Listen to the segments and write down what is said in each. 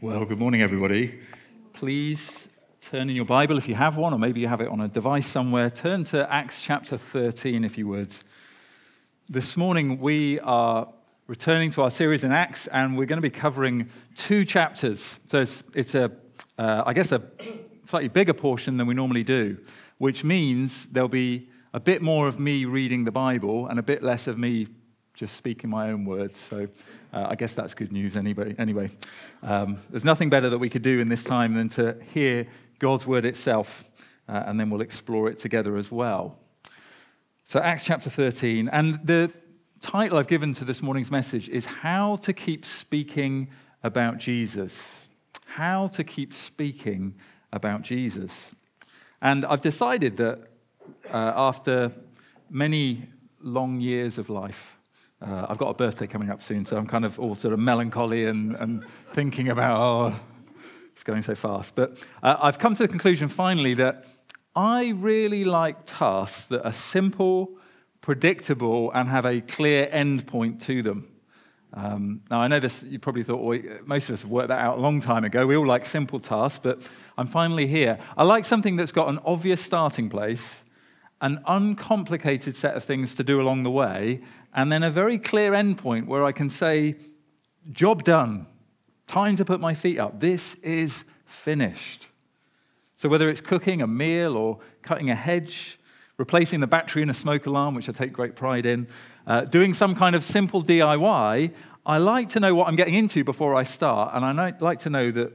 Well, good morning, everybody. Please turn in your Bible if you have one, or maybe you have it on a device somewhere. Turn to Acts chapter 13, if you would. This morning, we are returning to our series in Acts, and we're going to be covering two chapters. So it's, it's a, uh, I guess, a slightly bigger portion than we normally do, which means there'll be a bit more of me reading the Bible and a bit less of me just speaking my own words. So uh, I guess that's good news anyway. anyway. Um, there's nothing better that we could do in this time than to hear God's word itself, uh, and then we'll explore it together as well. So, Acts chapter 13, and the title I've given to this morning's message is How to Keep Speaking About Jesus. How to Keep Speaking About Jesus. And I've decided that uh, after many long years of life, uh, I've got a birthday coming up soon, so I'm kind of all sort of melancholy and, and thinking about, oh, it's going so fast. But uh, I've come to the conclusion finally that I really like tasks that are simple, predictable, and have a clear end point to them. Um, now, I know this, you probably thought, well, most of us have worked that out a long time ago. We all like simple tasks, but I'm finally here. I like something that's got an obvious starting place, an uncomplicated set of things to do along the way, and then a very clear endpoint where I can say, job done, time to put my feet up. This is finished. So, whether it's cooking a meal or cutting a hedge, replacing the battery in a smoke alarm, which I take great pride in, uh, doing some kind of simple DIY, I like to know what I'm getting into before I start. And I like to know that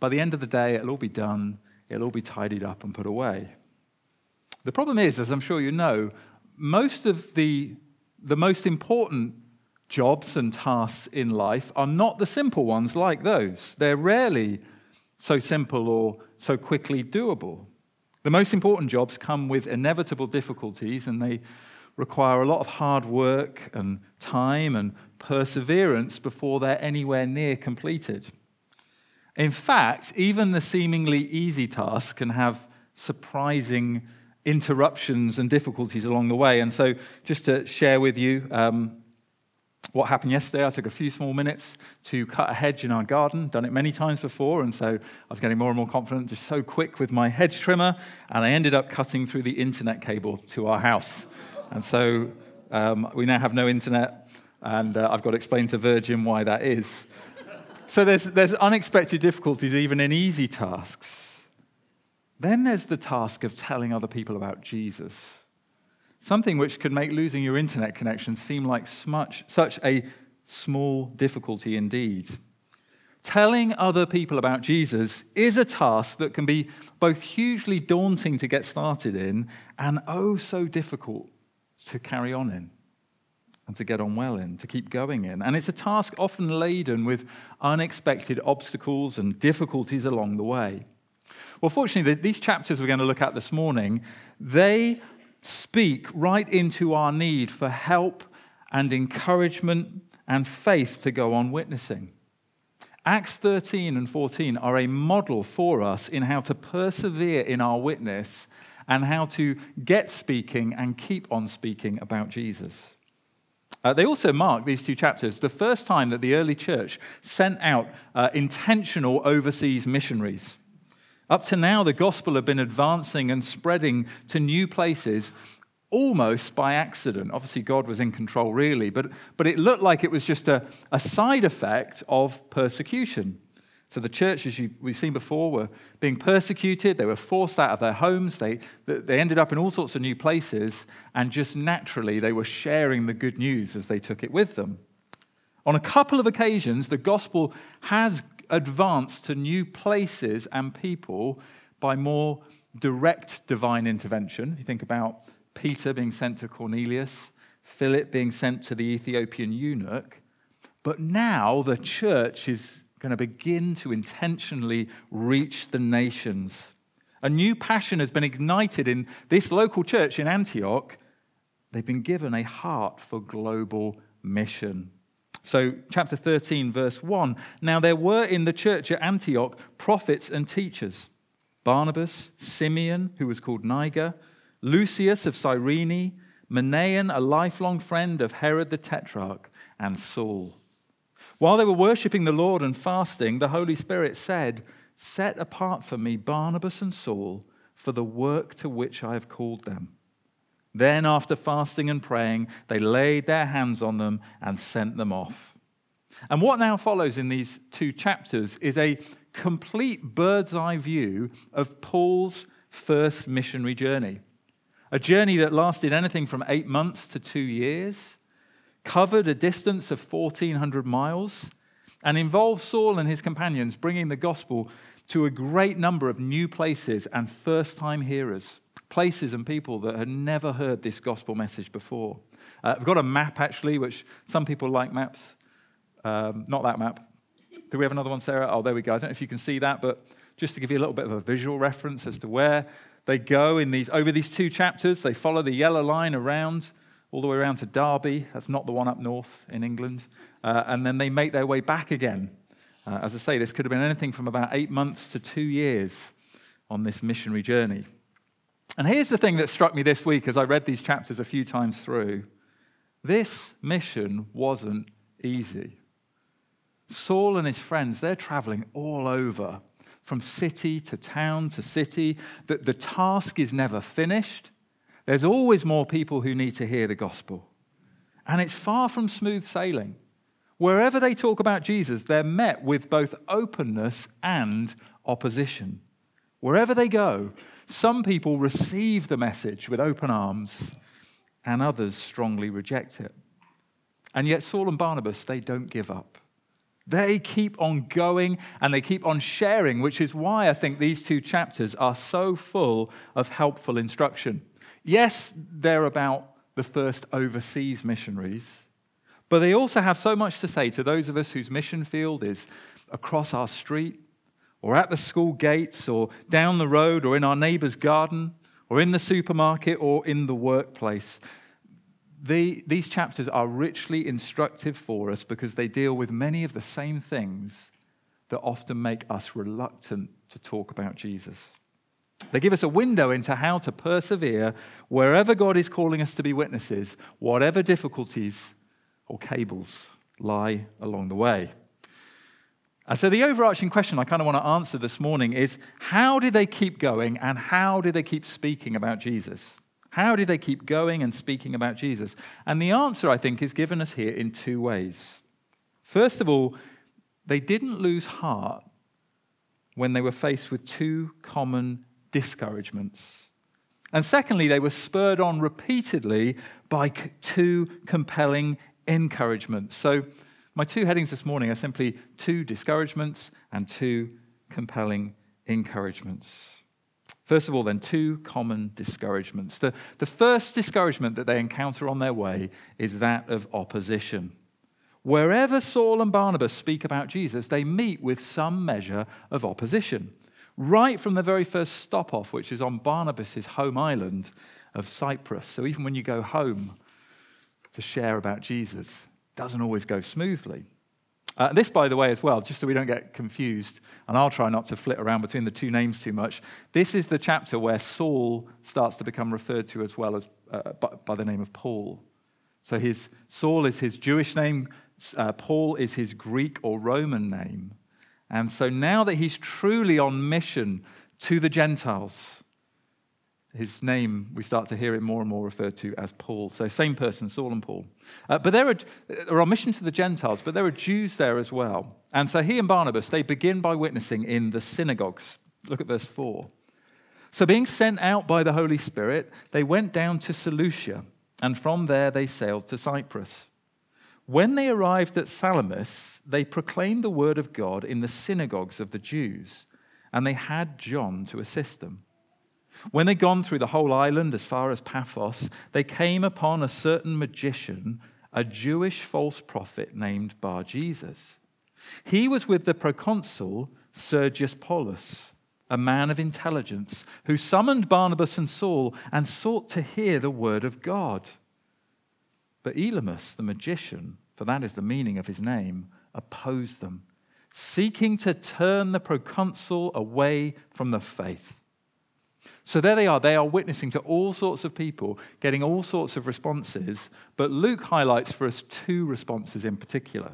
by the end of the day, it'll all be done, it'll all be tidied up and put away. The problem is, as I'm sure you know, most of the the most important jobs and tasks in life are not the simple ones like those. They're rarely so simple or so quickly doable. The most important jobs come with inevitable difficulties and they require a lot of hard work and time and perseverance before they're anywhere near completed. In fact, even the seemingly easy tasks can have surprising interruptions and difficulties along the way. And so, just to share with you um, what happened yesterday, I took a few small minutes to cut a hedge in our garden. Done it many times before, and so I was getting more and more confident, just so quick with my hedge trimmer, and I ended up cutting through the internet cable to our house. And so um, we now have no internet, and uh, I've got to explain to Virgin why that is. So there's, there's unexpected difficulties even in easy tasks. Then there's the task of telling other people about Jesus, something which could make losing your internet connection seem like such, such a small difficulty indeed. Telling other people about Jesus is a task that can be both hugely daunting to get started in and oh so difficult to carry on in and to get on well in, to keep going in. And it's a task often laden with unexpected obstacles and difficulties along the way. Well, fortunately, these chapters we're going to look at this morning, they speak right into our need for help and encouragement and faith to go on witnessing. Acts 13 and 14 are a model for us in how to persevere in our witness and how to get speaking and keep on speaking about Jesus. Uh, they also mark these two chapters the first time that the early church sent out uh, intentional overseas missionaries. Up to now, the gospel had been advancing and spreading to new places almost by accident. Obviously, God was in control, really, but, but it looked like it was just a, a side effect of persecution. So the church, as we've seen before, were being persecuted. They were forced out of their homes. They, they ended up in all sorts of new places, and just naturally, they were sharing the good news as they took it with them. On a couple of occasions, the gospel has advance to new places and people by more direct divine intervention. You think about Peter being sent to Cornelius, Philip being sent to the Ethiopian eunuch. But now the church is going to begin to intentionally reach the nations. A new passion has been ignited in this local church in Antioch. They've been given a heart for global mission. So, chapter 13, verse 1. Now, there were in the church at Antioch prophets and teachers Barnabas, Simeon, who was called Niger, Lucius of Cyrene, Manaen, a lifelong friend of Herod the Tetrarch, and Saul. While they were worshipping the Lord and fasting, the Holy Spirit said, Set apart for me Barnabas and Saul for the work to which I have called them. Then, after fasting and praying, they laid their hands on them and sent them off. And what now follows in these two chapters is a complete bird's eye view of Paul's first missionary journey. A journey that lasted anything from eight months to two years, covered a distance of 1,400 miles, and involved Saul and his companions bringing the gospel to a great number of new places and first time hearers, places and people that had never heard this gospel message before. Uh, I've got a map actually, which some people like maps. Um, not that map. Do we have another one, Sarah? Oh, there we go. I don't know if you can see that, but just to give you a little bit of a visual reference as to where they go in these over these two chapters, they follow the yellow line around all the way around to Derby. That's not the one up north in England. Uh, and then they make their way back again. Uh, as I say, this could have been anything from about eight months to two years on this missionary journey. And here's the thing that struck me this week as I read these chapters a few times through this mission wasn't easy. Saul and his friends, they're traveling all over, from city to town to city. The, the task is never finished. There's always more people who need to hear the gospel. And it's far from smooth sailing. Wherever they talk about Jesus, they're met with both openness and opposition. Wherever they go, some people receive the message with open arms, and others strongly reject it. And yet, Saul and Barnabas, they don't give up. They keep on going and they keep on sharing, which is why I think these two chapters are so full of helpful instruction. Yes, they're about the first overseas missionaries, but they also have so much to say to those of us whose mission field is across our street, or at the school gates, or down the road, or in our neighbor's garden, or in the supermarket, or in the workplace. The, these chapters are richly instructive for us because they deal with many of the same things that often make us reluctant to talk about Jesus. They give us a window into how to persevere wherever God is calling us to be witnesses, whatever difficulties or cables lie along the way. And so, the overarching question I kind of want to answer this morning is how did they keep going and how did they keep speaking about Jesus? How did they keep going and speaking about Jesus? And the answer, I think, is given us here in two ways. First of all, they didn't lose heart when they were faced with two common discouragements. And secondly, they were spurred on repeatedly by two compelling encouragements. So, my two headings this morning are simply two discouragements and two compelling encouragements. First of all, then, two common discouragements. The, the first discouragement that they encounter on their way is that of opposition. Wherever Saul and Barnabas speak about Jesus, they meet with some measure of opposition right from the very first stop off, which is on Barnabas' home island of Cyprus. So even when you go home to share about Jesus, doesn't always go smoothly. Uh, this, by the way, as well, just so we don't get confused, and I'll try not to flit around between the two names too much. This is the chapter where Saul starts to become referred to as well as uh, by, by, the name of Paul. So his Saul is his Jewish name, uh, Paul is his Greek or Roman name. And so now that he's truly on mission to the Gentiles, his name, we start to hear it more and more referred to as Paul. So, same person, Saul and Paul. Uh, but they're, they're on mission to the Gentiles, but there are Jews there as well. And so, he and Barnabas, they begin by witnessing in the synagogues. Look at verse 4. So, being sent out by the Holy Spirit, they went down to Seleucia, and from there they sailed to Cyprus. When they arrived at Salamis, they proclaimed the word of God in the synagogues of the Jews, and they had John to assist them. When they'd gone through the whole island as far as Paphos, they came upon a certain magician, a Jewish false prophet named Bar Jesus. He was with the proconsul Sergius Paulus, a man of intelligence, who summoned Barnabas and Saul and sought to hear the word of God. But Elymas, the magician, for that is the meaning of his name, opposed them, seeking to turn the proconsul away from the faith. So there they are. They are witnessing to all sorts of people, getting all sorts of responses. But Luke highlights for us two responses in particular.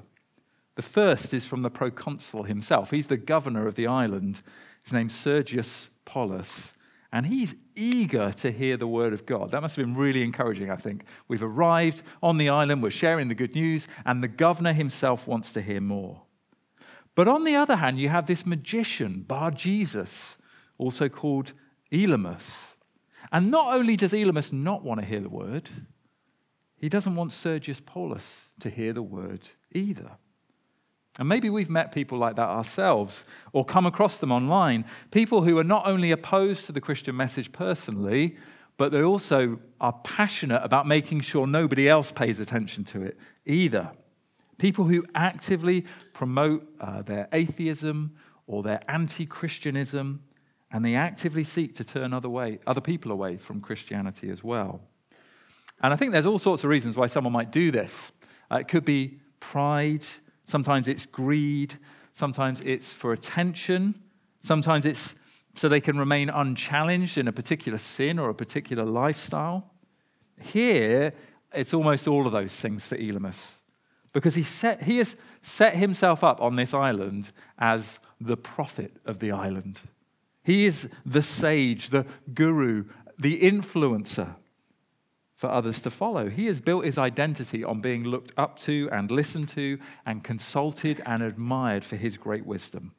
The first is from the proconsul himself. He's the governor of the island. His name's Sergius Paulus. And he's eager to hear the word of God. That must have been really encouraging, I think. We've arrived on the island, we're sharing the good news, and the governor himself wants to hear more. But on the other hand, you have this magician, Bar Jesus, also called Elymas. And not only does Elymas not want to hear the word, he doesn't want Sergius Paulus to hear the word either. And maybe we've met people like that ourselves or come across them online. People who are not only opposed to the Christian message personally, but they also are passionate about making sure nobody else pays attention to it either. People who actively promote uh, their atheism or their anti Christianism, and they actively seek to turn other, way, other people away from Christianity as well. And I think there's all sorts of reasons why someone might do this. Uh, it could be pride, sometimes it's greed, sometimes it's for attention, sometimes it's so they can remain unchallenged in a particular sin or a particular lifestyle. Here, it's almost all of those things for Elymas because he, set, he has set himself up on this island as the prophet of the island. He is the sage, the guru, the influencer for others to follow. He has built his identity on being looked up to and listened to and consulted and admired for his great wisdom.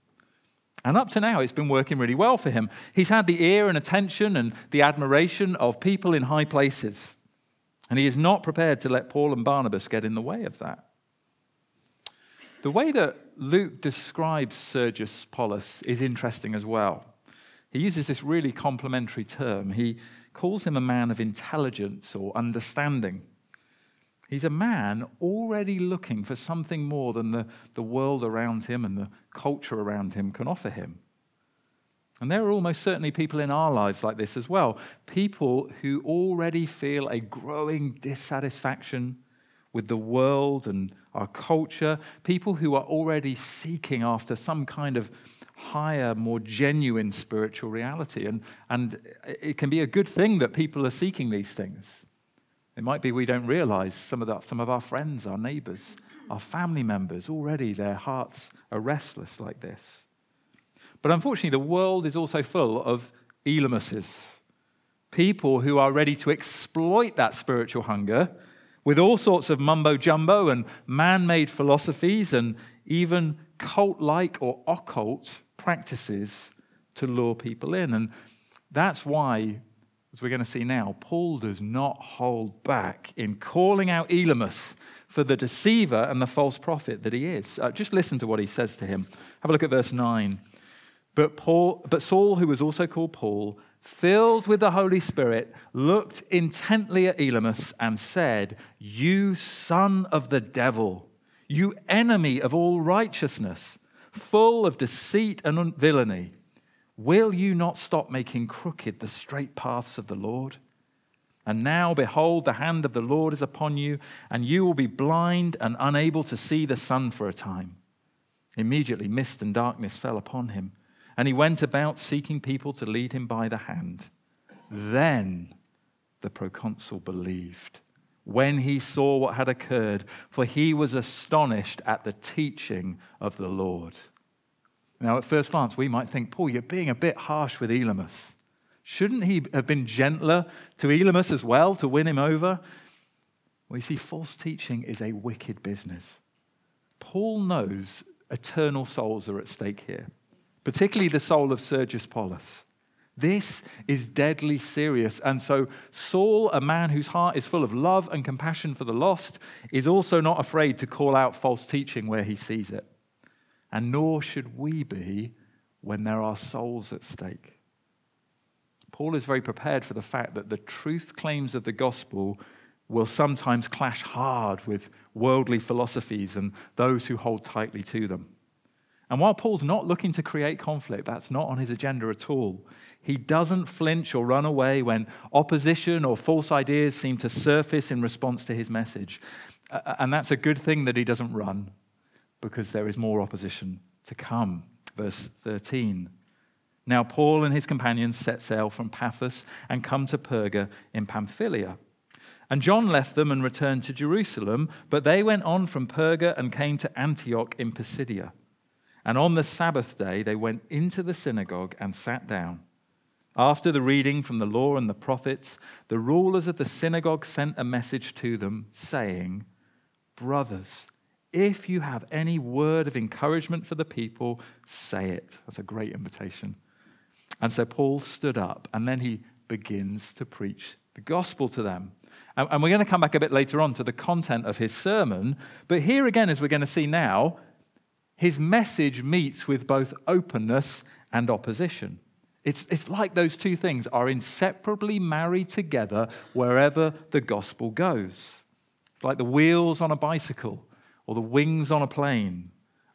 And up to now, it's been working really well for him. He's had the ear and attention and the admiration of people in high places. And he is not prepared to let Paul and Barnabas get in the way of that. The way that Luke describes Sergius Paulus is interesting as well. He uses this really complimentary term. He calls him a man of intelligence or understanding. He's a man already looking for something more than the, the world around him and the culture around him can offer him. And there are almost certainly people in our lives like this as well. People who already feel a growing dissatisfaction with the world and our culture. People who are already seeking after some kind of higher, more genuine spiritual reality. And, and it can be a good thing that people are seeking these things. It might be we don't realize some of, the, some of our friends, our neighbors, our family members, already their hearts are restless like this. But unfortunately, the world is also full of Elymases, people who are ready to exploit that spiritual hunger with all sorts of mumbo jumbo and man made philosophies and even cult like or occult practices to lure people in. And that's why, as we're going to see now, Paul does not hold back in calling out Elymas for the deceiver and the false prophet that he is. Uh, just listen to what he says to him. Have a look at verse 9. But, Paul, but Saul, who was also called Paul, filled with the Holy Spirit, looked intently at Elymas and said, You son of the devil, you enemy of all righteousness full of deceit and villainy, will you not stop making crooked the straight paths of the Lord? And now, behold, the hand of the Lord is upon you, and you will be blind and unable to see the sun for a time. Immediately, mist and darkness fell upon him, and he went about seeking people to lead him by the hand. Then the proconsul believed when he saw what had occurred, for he was astonished at the teaching of the Lord. Now, at first glance, we might think, Paul, you're being a bit harsh with Elymas. Shouldn't he have been gentler to Elymas as well to win him over? Well, you see, false teaching is a wicked business. Paul knows eternal souls are at stake here, particularly the soul of Sergius Paulus. This is deadly serious. And so, Saul, a man whose heart is full of love and compassion for the lost, is also not afraid to call out false teaching where he sees it. And nor should we be when there are souls at stake. Paul is very prepared for the fact that the truth claims of the gospel will sometimes clash hard with worldly philosophies and those who hold tightly to them. And while Paul's not looking to create conflict, that's not on his agenda at all. He doesn't flinch or run away when opposition or false ideas seem to surface in response to his message. And that's a good thing that he doesn't run because there is more opposition to come. Verse 13. Now, Paul and his companions set sail from Paphos and come to Perga in Pamphylia. And John left them and returned to Jerusalem, but they went on from Perga and came to Antioch in Pisidia. And on the Sabbath day, they went into the synagogue and sat down. After the reading from the law and the prophets, the rulers of the synagogue sent a message to them, saying, Brothers, if you have any word of encouragement for the people, say it. That's a great invitation. And so Paul stood up, and then he begins to preach the gospel to them. And we're going to come back a bit later on to the content of his sermon. But here again, as we're going to see now, his message meets with both openness and opposition. It's, it's like those two things are inseparably married together wherever the gospel goes. It's like the wheels on a bicycle or the wings on a plane.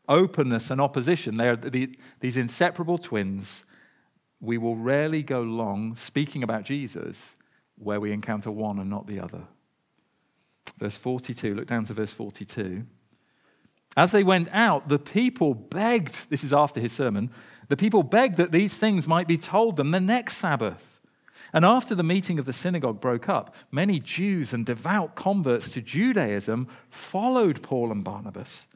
Openness and opposition, they are the, these inseparable twins. We will rarely go long speaking about Jesus where we encounter one and not the other. Verse 42, look down to verse 42. As they went out, the people begged, this is after his sermon, the people begged that these things might be told them the next Sabbath. And after the meeting of the synagogue broke up, many Jews and devout converts to Judaism followed Paul and Barnabas,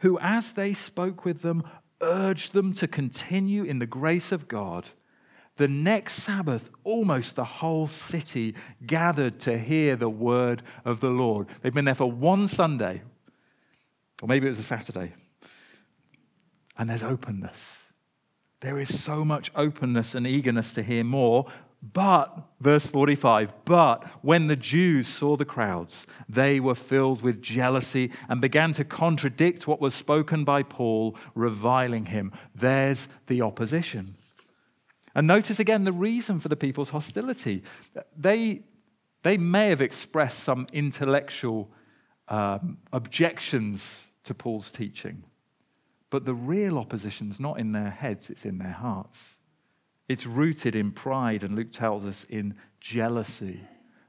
who, as they spoke with them, urged them to continue in the grace of God. The next Sabbath, almost the whole city gathered to hear the word of the Lord. They've been there for one Sunday, or maybe it was a Saturday. And there's openness. There is so much openness and eagerness to hear more. But, verse 45, but when the Jews saw the crowds, they were filled with jealousy and began to contradict what was spoken by Paul, reviling him. There's the opposition. And notice again the reason for the people's hostility. They, they may have expressed some intellectual um, objections to Paul's teaching. But the real opposition's not in their heads, it's in their hearts. It's rooted in pride, and Luke tells us in jealousy.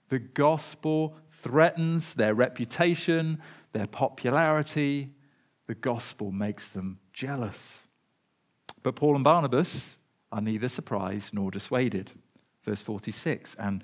The gospel threatens their reputation, their popularity. The gospel makes them jealous. But Paul and Barnabas are neither surprised nor dissuaded. Verse 46 And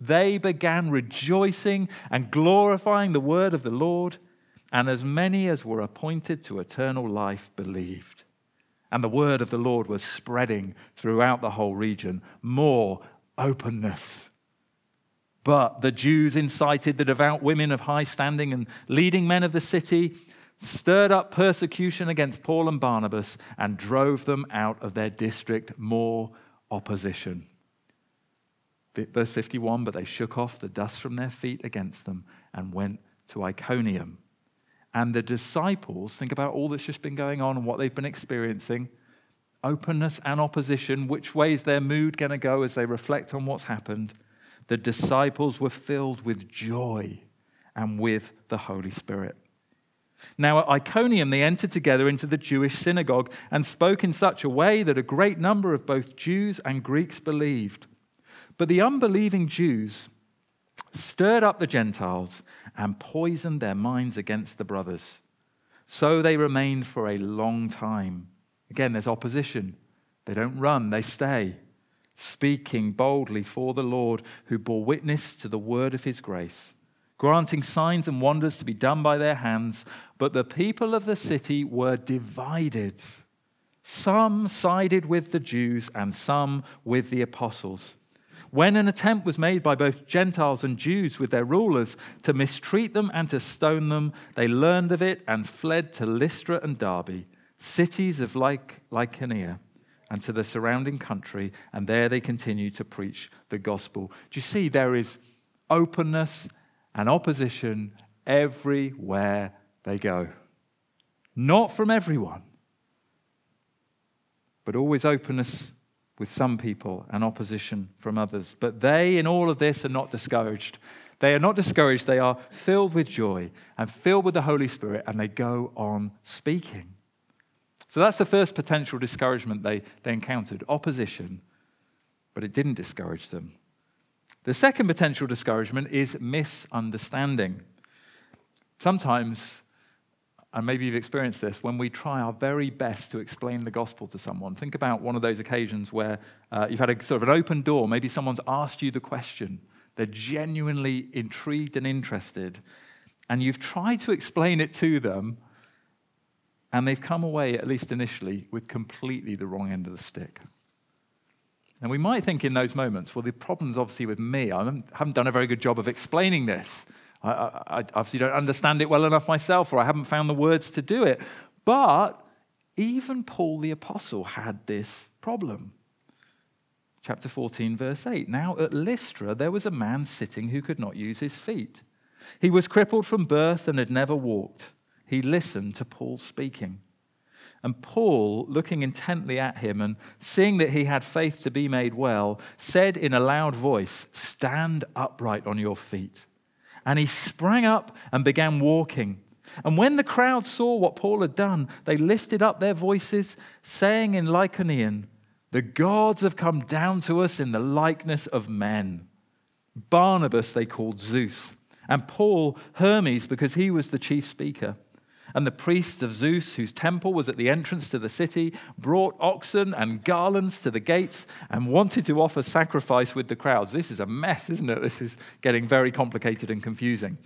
they began rejoicing and glorifying the word of the Lord, and as many as were appointed to eternal life believed. And the word of the Lord was spreading throughout the whole region. More openness. But the Jews incited the devout women of high standing and leading men of the city, stirred up persecution against Paul and Barnabas, and drove them out of their district more opposition. Verse 51 But they shook off the dust from their feet against them and went to Iconium. And the disciples, think about all that's just been going on and what they've been experiencing openness and opposition. Which way is their mood going to go as they reflect on what's happened? The disciples were filled with joy and with the Holy Spirit. Now, at Iconium, they entered together into the Jewish synagogue and spoke in such a way that a great number of both Jews and Greeks believed. But the unbelieving Jews stirred up the Gentiles and poisoned their minds against the brothers. So they remained for a long time. Again, there's opposition. They don't run, they stay, speaking boldly for the Lord, who bore witness to the word of his grace granting signs and wonders to be done by their hands. But the people of the city were divided. Some sided with the Jews and some with the apostles. When an attempt was made by both Gentiles and Jews with their rulers to mistreat them and to stone them, they learned of it and fled to Lystra and Derbe, cities of Lycaonia, and to the surrounding country, and there they continued to preach the gospel. Do you see there is openness and opposition everywhere they go. Not from everyone, but always openness with some people and opposition from others. But they, in all of this, are not discouraged. They are not discouraged, they are filled with joy and filled with the Holy Spirit, and they go on speaking. So that's the first potential discouragement they, they encountered opposition, but it didn't discourage them. The second potential discouragement is misunderstanding. Sometimes, and maybe you've experienced this, when we try our very best to explain the gospel to someone, think about one of those occasions where uh, you've had a sort of an open door, maybe someone's asked you the question, they're genuinely intrigued and interested, and you've tried to explain it to them, and they've come away, at least initially, with completely the wrong end of the stick. And we might think in those moments, well, the problem's obviously with me. I haven't done a very good job of explaining this. I, I, I, obviously don't understand it well enough myself, or I haven't found the words to do it. But even Paul the Apostle had this problem. Chapter 14, verse 8. Now at Lystra, there was a man sitting who could not use his feet. He was crippled from birth and had never walked he listened to Paul speaking. And Paul, looking intently at him and seeing that he had faith to be made well, said in a loud voice, Stand upright on your feet. And he sprang up and began walking. And when the crowd saw what Paul had done, they lifted up their voices, saying in Lycaonian, The gods have come down to us in the likeness of men. Barnabas they called Zeus, and Paul Hermes because he was the chief speaker. And the priests of Zeus, whose temple was at the entrance to the city, brought oxen and garlands to the gates and wanted to offer sacrifice with the crowds. This is a mess, isn't it? This is getting very complicated and confusing.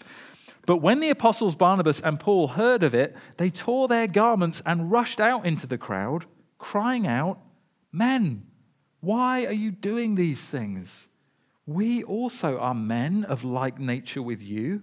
But when the apostles Barnabas and Paul heard of it, they tore their garments and rushed out into the crowd, crying out, Men, why are you doing these things? We also are men of like nature with you.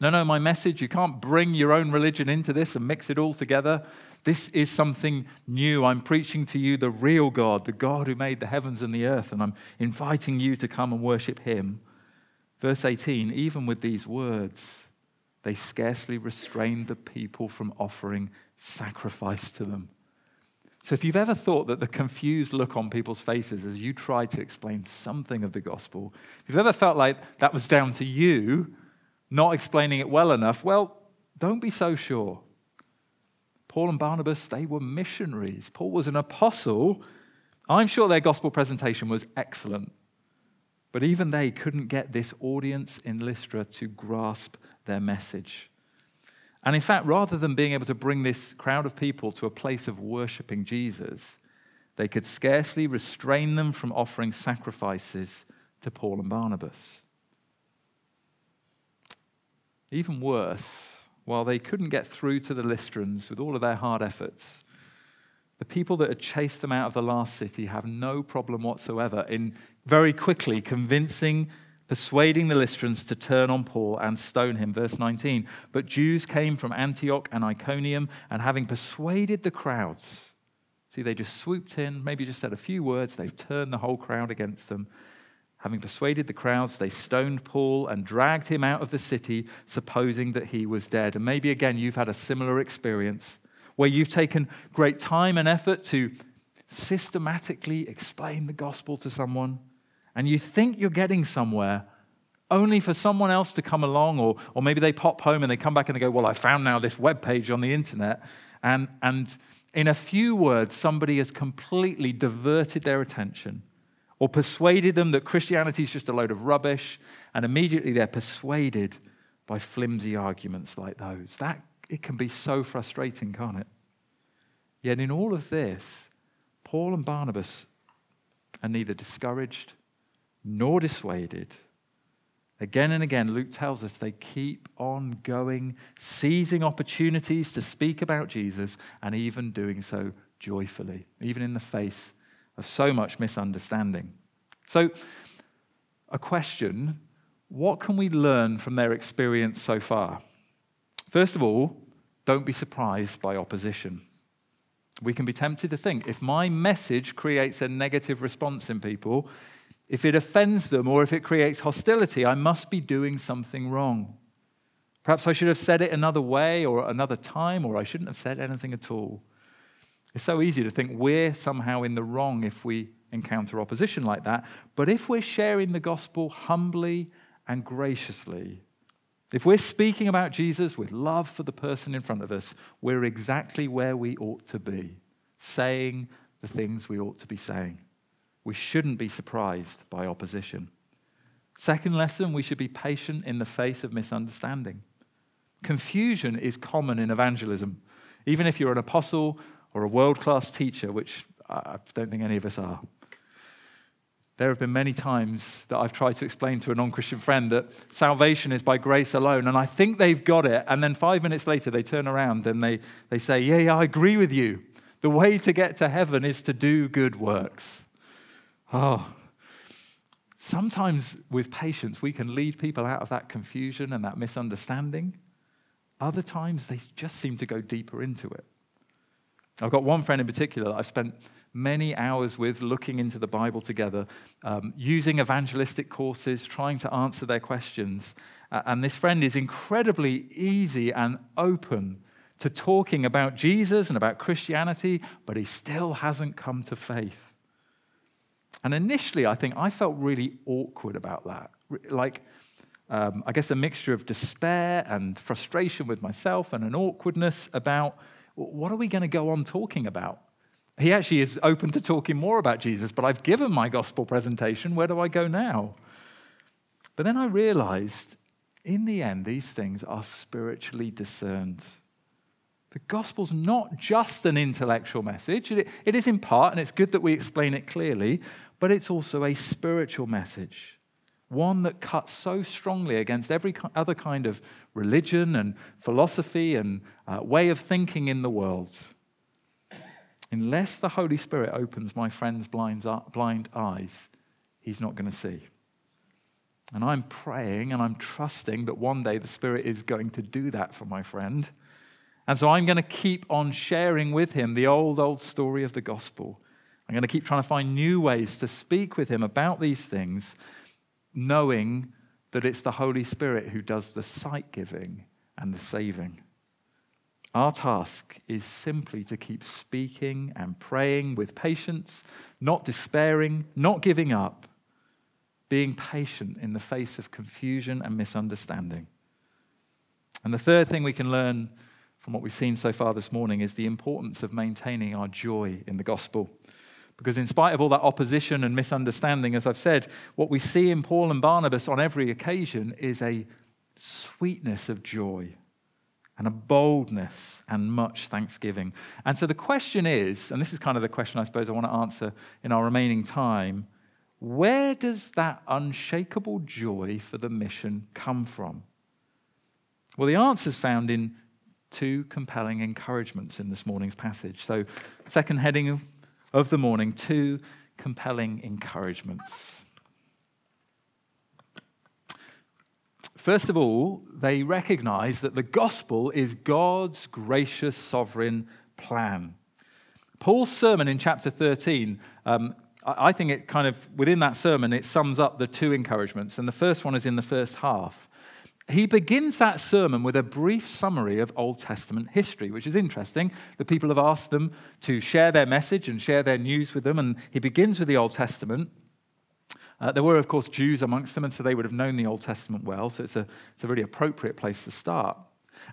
no, no, my message, you can't bring your own religion into this and mix it all together. This is something new. I'm preaching to you the real God, the God who made the heavens and the earth, and I'm inviting you to come and worship him. Verse 18 even with these words, they scarcely restrained the people from offering sacrifice to them. So, if you've ever thought that the confused look on people's faces as you try to explain something of the gospel, if you've ever felt like that was down to you, not explaining it well enough, well, don't be so sure. Paul and Barnabas, they were missionaries. Paul was an apostle. I'm sure their gospel presentation was excellent. But even they couldn't get this audience in Lystra to grasp their message. And in fact, rather than being able to bring this crowd of people to a place of worshiping Jesus, they could scarcely restrain them from offering sacrifices to Paul and Barnabas. Even worse, while they couldn't get through to the Lystrans with all of their hard efforts, the people that had chased them out of the last city have no problem whatsoever in very quickly convincing, persuading the Lystrans to turn on Paul and stone him. Verse 19. But Jews came from Antioch and Iconium, and having persuaded the crowds, see, they just swooped in, maybe just said a few words, they've turned the whole crowd against them. Having persuaded the crowds, they stoned Paul and dragged him out of the city, supposing that he was dead. And maybe again, you've had a similar experience where you've taken great time and effort to systematically explain the gospel to someone, and you think you're getting somewhere, only for someone else to come along, or, or maybe they pop home and they come back and they go, Well, I found now this web page on the internet. And, and in a few words, somebody has completely diverted their attention or persuaded them that Christianity is just a load of rubbish, and immediately they're persuaded by flimsy arguments like those. That it can be so frustrating, can't it? Yet in all of this, Paul and Barnabas are neither discouraged nor dissuaded. Again and again, Luke tells us they keep on going, seizing opportunities to speak about Jesus, and even doing so joyfully, even in the face of so much misunderstanding. So, a question what can we learn from their experience so far? First of all, don't be surprised by opposition. We can be tempted to think if my message creates a negative response in people, if it offends them or if it creates hostility, I must be doing something wrong. Perhaps I should have said it another way or another time, or I shouldn't have said anything at all. It's so easy to think we're somehow in the wrong if we encounter opposition like that. But if we're sharing the gospel humbly and graciously, if we're speaking about Jesus with love for the person in front of us, we're exactly where we ought to be, saying the things we ought to be saying. We shouldn't be surprised by opposition. Second lesson, we should be patient in the face of misunderstanding. Confusion is common in evangelism, even if you're an apostle or a world class teacher, which I don't think any of us are. There have been many times that I've tried to explain to a non Christian friend that salvation is by grace alone, and I think they've got it. And then five minutes later, they turn around and they, they say, Yeah, yeah, I agree with you. The way to get to heaven is to do good works. Oh, sometimes with patience, we can lead people out of that confusion and that misunderstanding. Other times, they just seem to go deeper into it. I've got one friend in particular that I've spent many hours with looking into the Bible together, um, using evangelistic courses, trying to answer their questions. And this friend is incredibly easy and open to talking about Jesus and about Christianity, but he still hasn't come to faith. And initially, I think I felt really awkward about that. Like, um, I guess a mixture of despair and frustration with myself and an awkwardness about what are we going to go on talking about? He actually is open to talking more about Jesus, but I've given my gospel presentation. Where do I go now? But then I realized in the end, these things are spiritually discerned. The gospel's not just an intellectual message, it, is in part, and it's good that we explain it clearly, but it's also a spiritual message. One that cuts so strongly against every other kind of religion and philosophy and uh, way of thinking in the world. Unless the Holy Spirit opens my friend's blind, blind eyes, he's not going to see. And I'm praying and I'm trusting that one day the Spirit is going to do that for my friend. And so I'm going to keep on sharing with him the old, old story of the gospel. I'm going to keep trying to find new ways to speak with him about these things, knowing that it's the Holy Spirit who does the sight giving and the saving. Our task is simply to keep speaking and praying with patience, not despairing, not giving up, being patient in the face of confusion and misunderstanding. And the third thing we can learn from what we've seen so far this morning is the importance of maintaining our joy in the gospel. Because, in spite of all that opposition and misunderstanding, as I've said, what we see in Paul and Barnabas on every occasion is a sweetness of joy and a boldness and much thanksgiving. And so the question is, and this is kind of the question I suppose I want to answer in our remaining time where does that unshakable joy for the mission come from? Well, the answer is found in two compelling encouragements in this morning's passage. So, second heading of, the morning, two compelling encouragements. First of all, they recognize that the gospel is God's gracious sovereign plan. Paul's sermon in chapter 13, um, I think it kind of, within that sermon, it sums up the two encouragements. And the first one is in the first half. He begins that sermon with a brief summary of Old Testament history, which is interesting. The people have asked them to share their message and share their news with them. And he begins with the Old Testament. Uh, there were, of course, Jews amongst them, and so they would have known the Old Testament well, so it's a, it's a really appropriate place to start.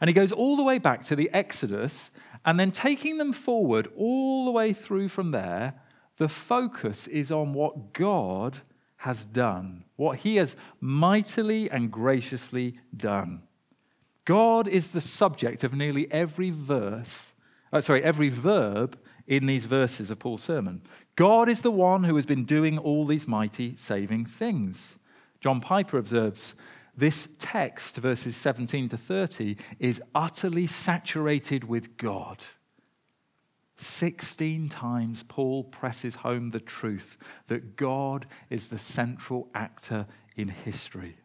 And he goes all the way back to the Exodus, and then taking them forward all the way through from there, the focus is on what God has done, what he has mightily and graciously done. God is the subject of nearly every verse, uh, sorry, every verb in these verses of Paul's sermon. God is the one who has been doing all these mighty saving things. John Piper observes this text, verses 17 to 30, is utterly saturated with God. 16 times Paul presses home the truth that God is the central actor in history.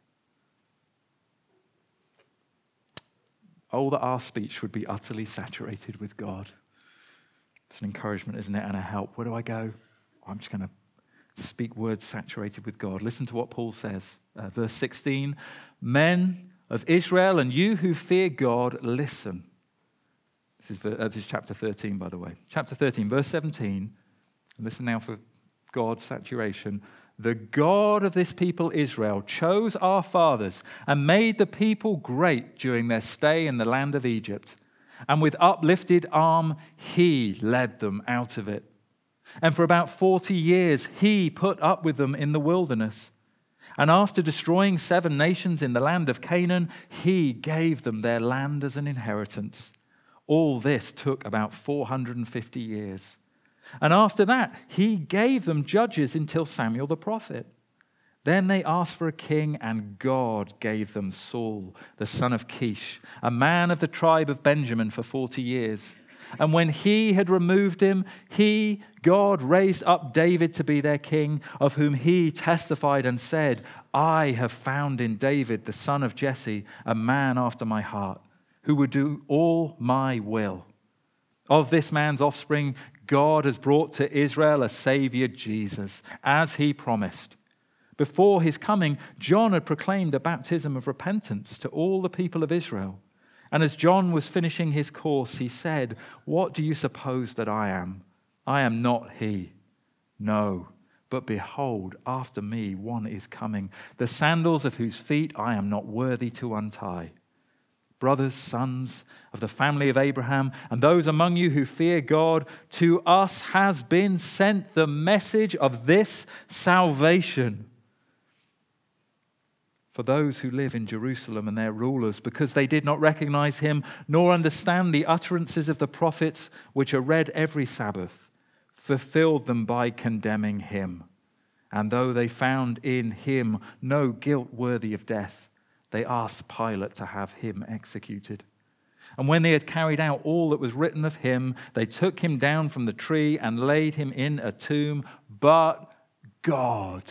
Oh, that our speech would be utterly saturated with God. It's an encouragement, isn't it? And a help. Where do I go? I'm just going to speak words saturated with God. Listen to what Paul says. Uh, verse 16 Men of Israel and you who fear God, listen. This is, uh, this is chapter 13, by the way. Chapter 13, verse 17. Listen now for God's saturation. The God of this people, Israel, chose our fathers and made the people great during their stay in the land of Egypt. And with uplifted arm, he led them out of it. And for about 40 years, he put up with them in the wilderness. And after destroying seven nations in the land of Canaan, he gave them their land as an inheritance. All this took about 450 years. And after that, he gave them judges until Samuel the prophet. Then they asked for a king, and God gave them Saul, the son of Kish, a man of the tribe of Benjamin, for 40 years. And when he had removed him, he, God, raised up David to be their king, of whom he testified and said, I have found in David, the son of Jesse, a man after my heart, who would do all my will. Of this man's offspring, God has brought to Israel a Savior, Jesus, as he promised. Before his coming, John had proclaimed a baptism of repentance to all the people of Israel. And as John was finishing his course, he said, What do you suppose that I am? I am not he. No, but behold, after me one is coming, the sandals of whose feet I am not worthy to untie brothers, sons of the family of Abraham, and those among you who fear God, to us has been sent the message of this salvation. For those who live in Jerusalem and their rulers, because they did not recognize him nor understand the utterances of the prophets, which are read every Sabbath, fulfilled them by condemning him. And though they found in him no guilt worthy of death, they asked Pilate to have him executed. And when they had carried out all that was written of him, they took him down from the tree and laid him in a tomb. But God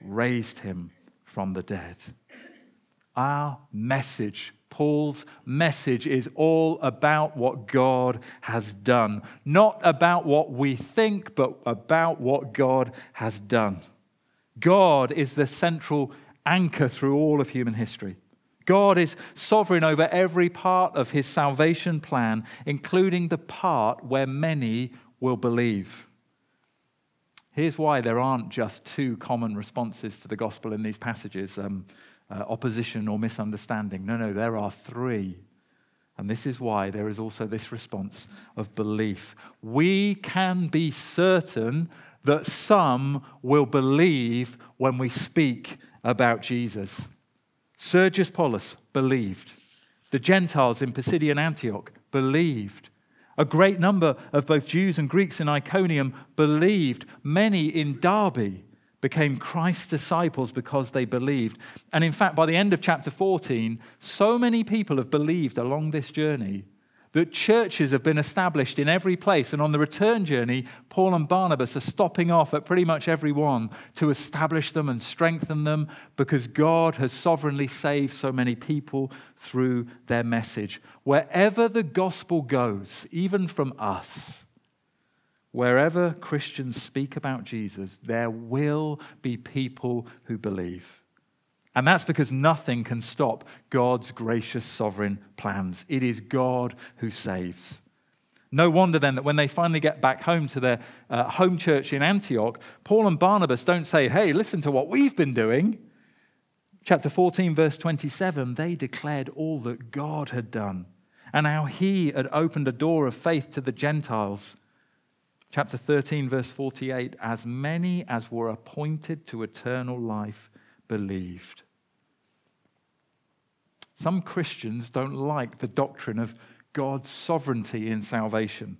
raised him from the dead. Our message, Paul's message, is all about what God has done. Not about what we think, but about what God has done. God is the central anchor through all of human history. God is sovereign over every part of his salvation plan, including the part where many will believe. Here's why there aren't just two common responses to the gospel in these passages um, uh, opposition or misunderstanding. No, no, there are three. And this is why there is also this response of belief. We can be certain that some will believe when we speak about Jesus. Sergius Paulus believed. The Gentiles in Pisidian Antioch believed. A great number of both Jews and Greeks in Iconium believed. Many in Derbe became Christ's disciples because they believed. And in fact, by the end of chapter 14, so many people have believed along this journey that churches have been established in every place. And on the return journey, Paul and Barnabas are stopping off at pretty much every one to establish them and strengthen them because God has sovereignly saved so many people through their message. Wherever the gospel goes, even from us, wherever Christians speak about Jesus, there will be people who believe. And that's because nothing can stop God's gracious sovereign plans. It is God who saves. No wonder then that when they finally get back home to their uh, home church in Antioch, Paul and Barnabas don't say, hey, listen to what we've been doing. Chapter 14, verse 27, they declared all that God had done and how he had opened a door of faith to the Gentiles. Chapter 13, verse 48, as many as were appointed to eternal life believed. Some Christians don't like the doctrine of God's sovereignty in salvation.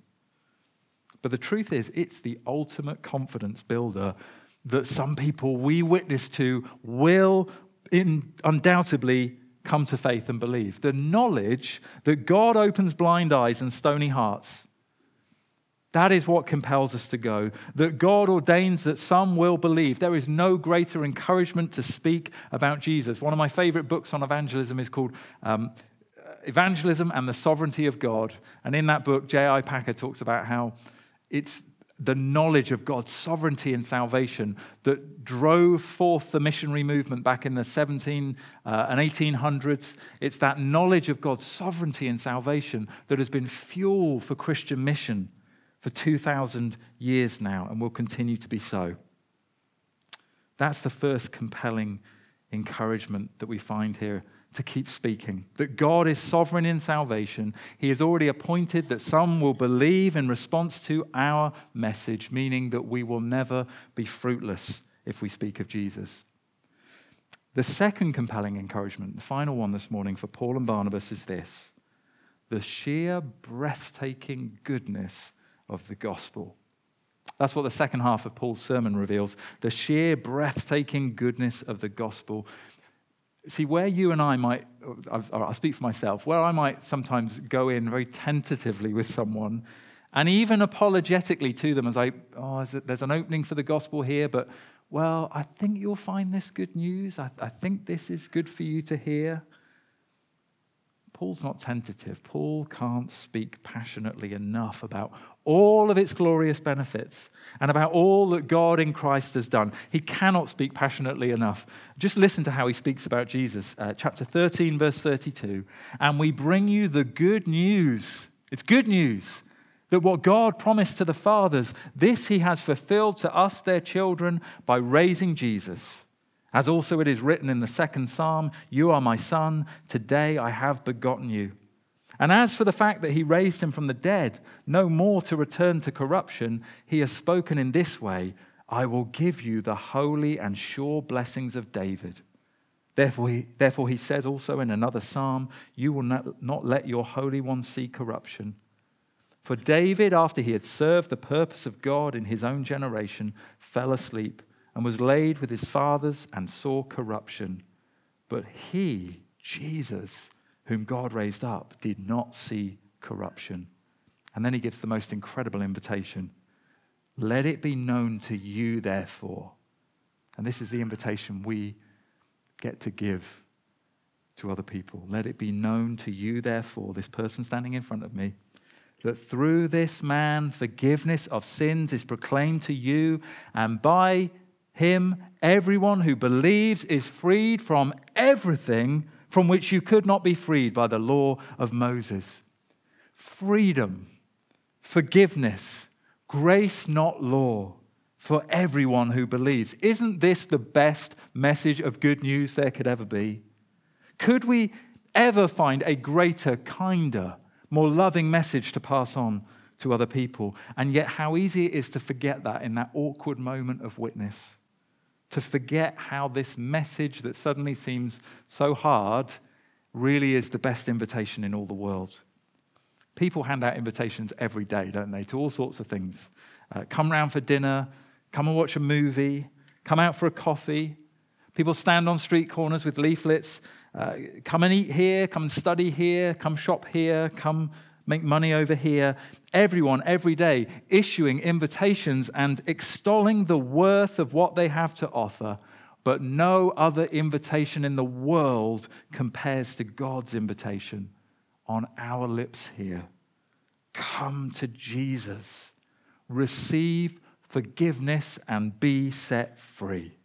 But the truth is, it's the ultimate confidence builder that some people we witness to will in, undoubtedly come to faith and believe. The knowledge that God opens blind eyes and stony hearts that is what compels us to go. That God ordains that some will believe. There is no greater encouragement to speak about Jesus. One of my favorite books on evangelism is called um, evangelism and the sovereignty of God. And in that book, J.I. Packer talks about how it's the knowledge of God's sovereignty and salvation that drove forth the missionary movement back in the 17 uh, and 1800s. It's that knowledge of God's sovereignty and salvation that has been fuel for Christian mission for 2,000 years now and will continue to be so. That's the first compelling encouragement that we find here to keep speaking. That God is sovereign in salvation. He has already appointed that some will believe in response to our message, meaning that we will never be fruitless if we speak of Jesus. The second compelling encouragement, the final one this morning for Paul and Barnabas, is this the sheer breathtaking goodness of the gospel. That's what the second half of Paul's sermon reveals the sheer breathtaking goodness of the gospel. See, where you and I might, I'll speak for myself, where I might sometimes go in very tentatively with someone and even apologetically to them as I, oh, there's an opening for the gospel here, but well, I think you'll find this good news. I, I think this is good for you to hear. Paul's not tentative. Paul can't speak passionately enough about all of its glorious benefits and about all that God in Christ has done. He cannot speak passionately enough. Just listen to how he speaks about Jesus. Uh, chapter 13, verse 32. And we bring you the good news. It's good news that what God promised to the fathers, this he has fulfilled to us, their children, by raising Jesus. As also it is written in the second psalm, You are my son, today I have begotten you. And as for the fact that he raised him from the dead, no more to return to corruption, he has spoken in this way I will give you the holy and sure blessings of David. Therefore he, therefore, he says also in another psalm, You will not, not let your Holy One see corruption. For David, after he had served the purpose of God in his own generation, fell asleep and was laid with his fathers and saw corruption. But he, Jesus, whom God raised up, did not see corruption. And then he gives the most incredible invitation Let it be known to you, therefore. And this is the invitation we get to give to other people. Let it be known to you, therefore, this person standing in front of me, that through this man forgiveness of sins is proclaimed to you, and by him everyone who believes is freed from everything from which you could not be freed by the law of Moses. Freedom, forgiveness, grace, not law, for everyone who believes. Isn't this the best message of good news there could ever be? Could we ever find a greater, kinder, more loving message to pass on to other people? And yet, how easy it is to forget that in that awkward moment of witness to forget how this message that suddenly seems so hard really is the best invitation in all the world. People hand out invitations every day, don't they, to all sorts of things. Uh, come round for dinner, come and watch a movie, come out for a coffee. People stand on street corners with leaflets. Uh, come and eat here, come and study here, come shop here, come make money over here. Everyone, every day, issuing invitations and extolling the worth of what they have to offer. But no other invitation in the world compares to God's invitation on our lips here. Come to Jesus, receive forgiveness, and be set free.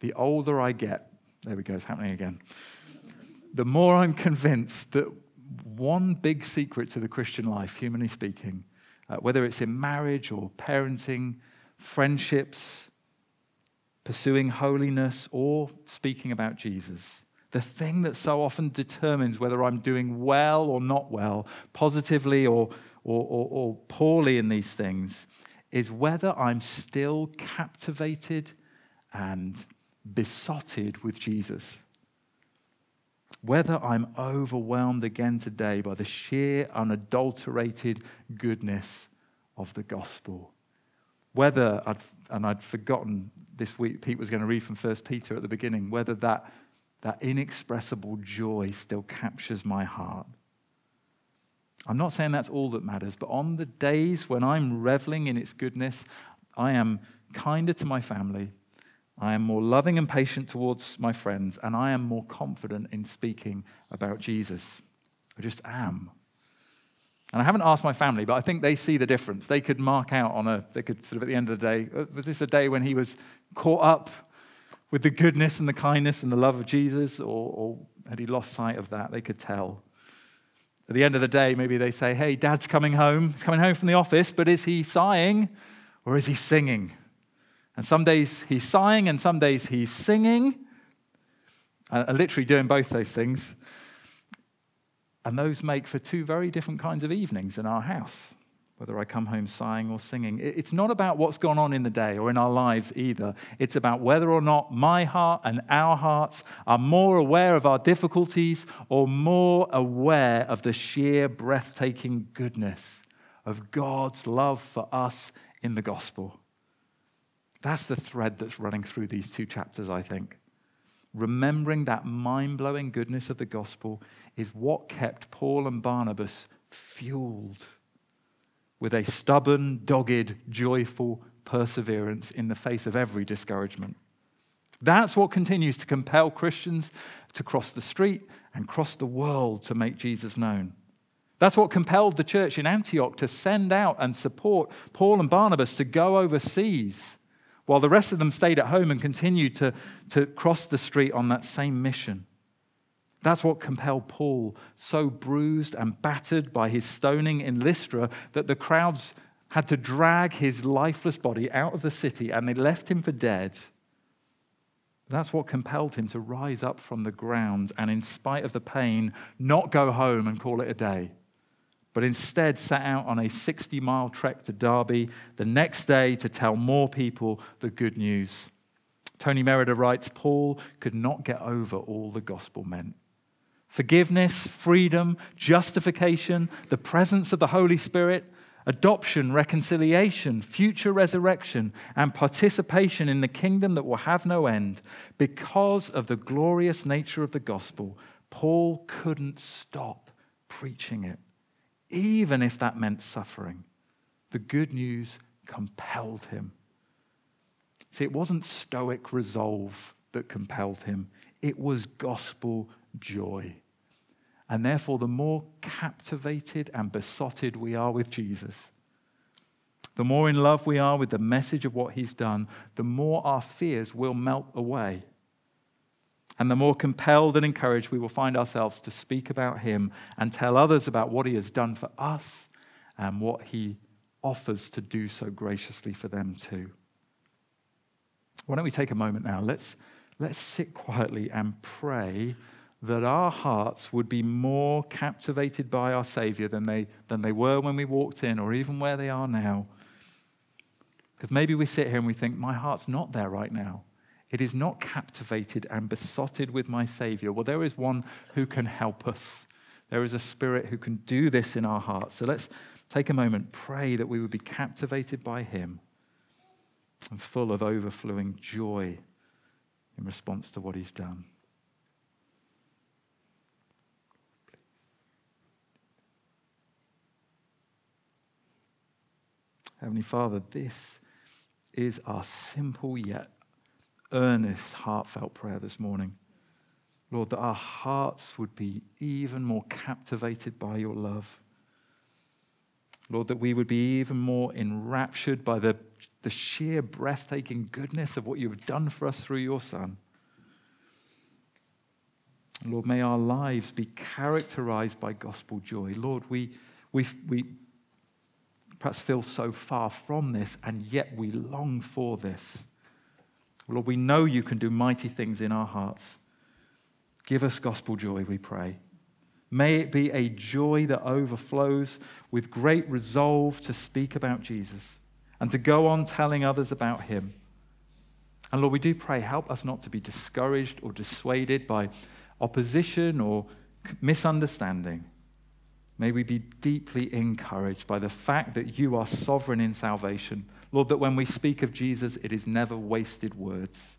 The older I get, there we go, it's happening again. The more I'm convinced that one big secret to the Christian life, humanly speaking, uh, whether it's in marriage or parenting, friendships, pursuing holiness, or speaking about Jesus. The thing that so often determines whether I'm doing well or not well, positively or, or, or, or poorly in these things, is whether I'm still captivated and besotted with Jesus whether I'm overwhelmed again today by the sheer, unadulterated goodness of the gospel. Whether, I'd, and I'd forgotten this week, Pete was going to read from 1 Peter at the beginning, whether that, that inexpressible joy still captures my heart. I'm not saying that's all that matters, but on the days when I'm reveling in its goodness, I am kinder to my family. I am more loving and patient towards my friends, and I am more confident in speaking about Jesus. I just am. And I haven't asked my family, but I think they see the difference. They could mark out on a, they could sort of at the end of the day, uh, was this a day when he was caught up with the goodness and the kindness and the love of Jesus, or, or had he lost sight of that? They could tell. At the end of the day, maybe they say, hey, dad's coming home. He's coming home from the office, but is he sighing or is he singing? And some days he's sighing and some days he's singing. And literally doing both those things. And those make for two very different kinds of evenings in our house, whether I come home sighing or singing. It's not about what's gone on in the day or in our lives either. It's about whether or not my heart and our hearts are more aware of our difficulties or more aware of the sheer breathtaking goodness of God's love for us in the gospel. That's the thread that's running through these two chapters, I think. Remembering that mind blowing goodness of the gospel is what kept Paul and Barnabas fueled with a stubborn, dogged, joyful perseverance in the face of every discouragement. That's what continues to compel Christians to cross the street and cross the world to make Jesus known. That's what compelled the church in Antioch to send out and support Paul and Barnabas to go overseas, while the rest of them stayed at home and continued to, to cross the street on that same mission. That's what compelled Paul, so bruised and battered by his stoning in Lystra that the crowds had to drag his lifeless body out of the city and they left him for dead. That's what compelled him to rise up from the ground and, in spite of the pain, not go home and call it a day, but instead set out on a 60 mile trek to Derbe the next day to tell more people the good news. Tony Merida writes Paul could not get over all the gospel meant forgiveness, freedom, justification, the presence of the Holy Spirit, adoption, reconciliation, future resurrection, and participation in the kingdom that will have no end. Because of the glorious nature of the gospel, Paul couldn't stop preaching it, even if that meant suffering. The good news compelled him. See, it wasn't stoic resolve that compelled him, it was gospel joy. And therefore, the more captivated and besotted we are with Jesus, the more in love we are with the message of what he's done, the more our fears will melt away. And the more compelled and encouraged we will find ourselves to speak about him and tell others about what he has done for us and what he offers to do so graciously for them too. Why don't we take a moment now? Let's, let's sit quietly and pray that our hearts would be more captivated by our Savior than they, than they were when we walked in, or even where they are now. Because maybe we sit here and we think, my heart's not there right now. It is not captivated and besotted with my Savior. Well, there is one who can help us. There is a Spirit who can do this in our hearts. So let's take a moment, pray that we would be captivated by Him and full of overflowing joy in response to what He's done. Heavenly Father, this is our simple yet earnest, heartfelt prayer this morning. Lord, that our hearts would be even more captivated by your love. Lord, that we would be even more enraptured by the, the sheer breathtaking goodness of what you have done for us through your Son. Lord, may our lives be characterized by gospel joy. Lord, we, we, we perhaps feel so far from this, and yet we long for this. Lord, we know you can do mighty things in our hearts. Give us gospel joy, we pray. May it be a joy that overflows with great resolve to speak about Jesus and to go on telling others about him. And Lord, we do pray, help us not to be discouraged or dissuaded by opposition or misunderstanding. May we be deeply encouraged by the fact that you are sovereign in salvation. Lord, that when we speak of Jesus, it is never wasted words.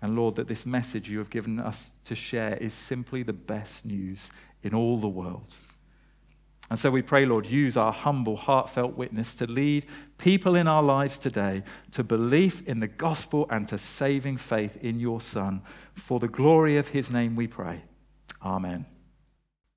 And Lord, that this message you have given us to share is simply the best news in all the world. And so we pray, Lord, use our humble, heartfelt witness to lead people in our lives today to belief in the gospel and to saving faith in your Son. For the glory of his name we pray. Amen.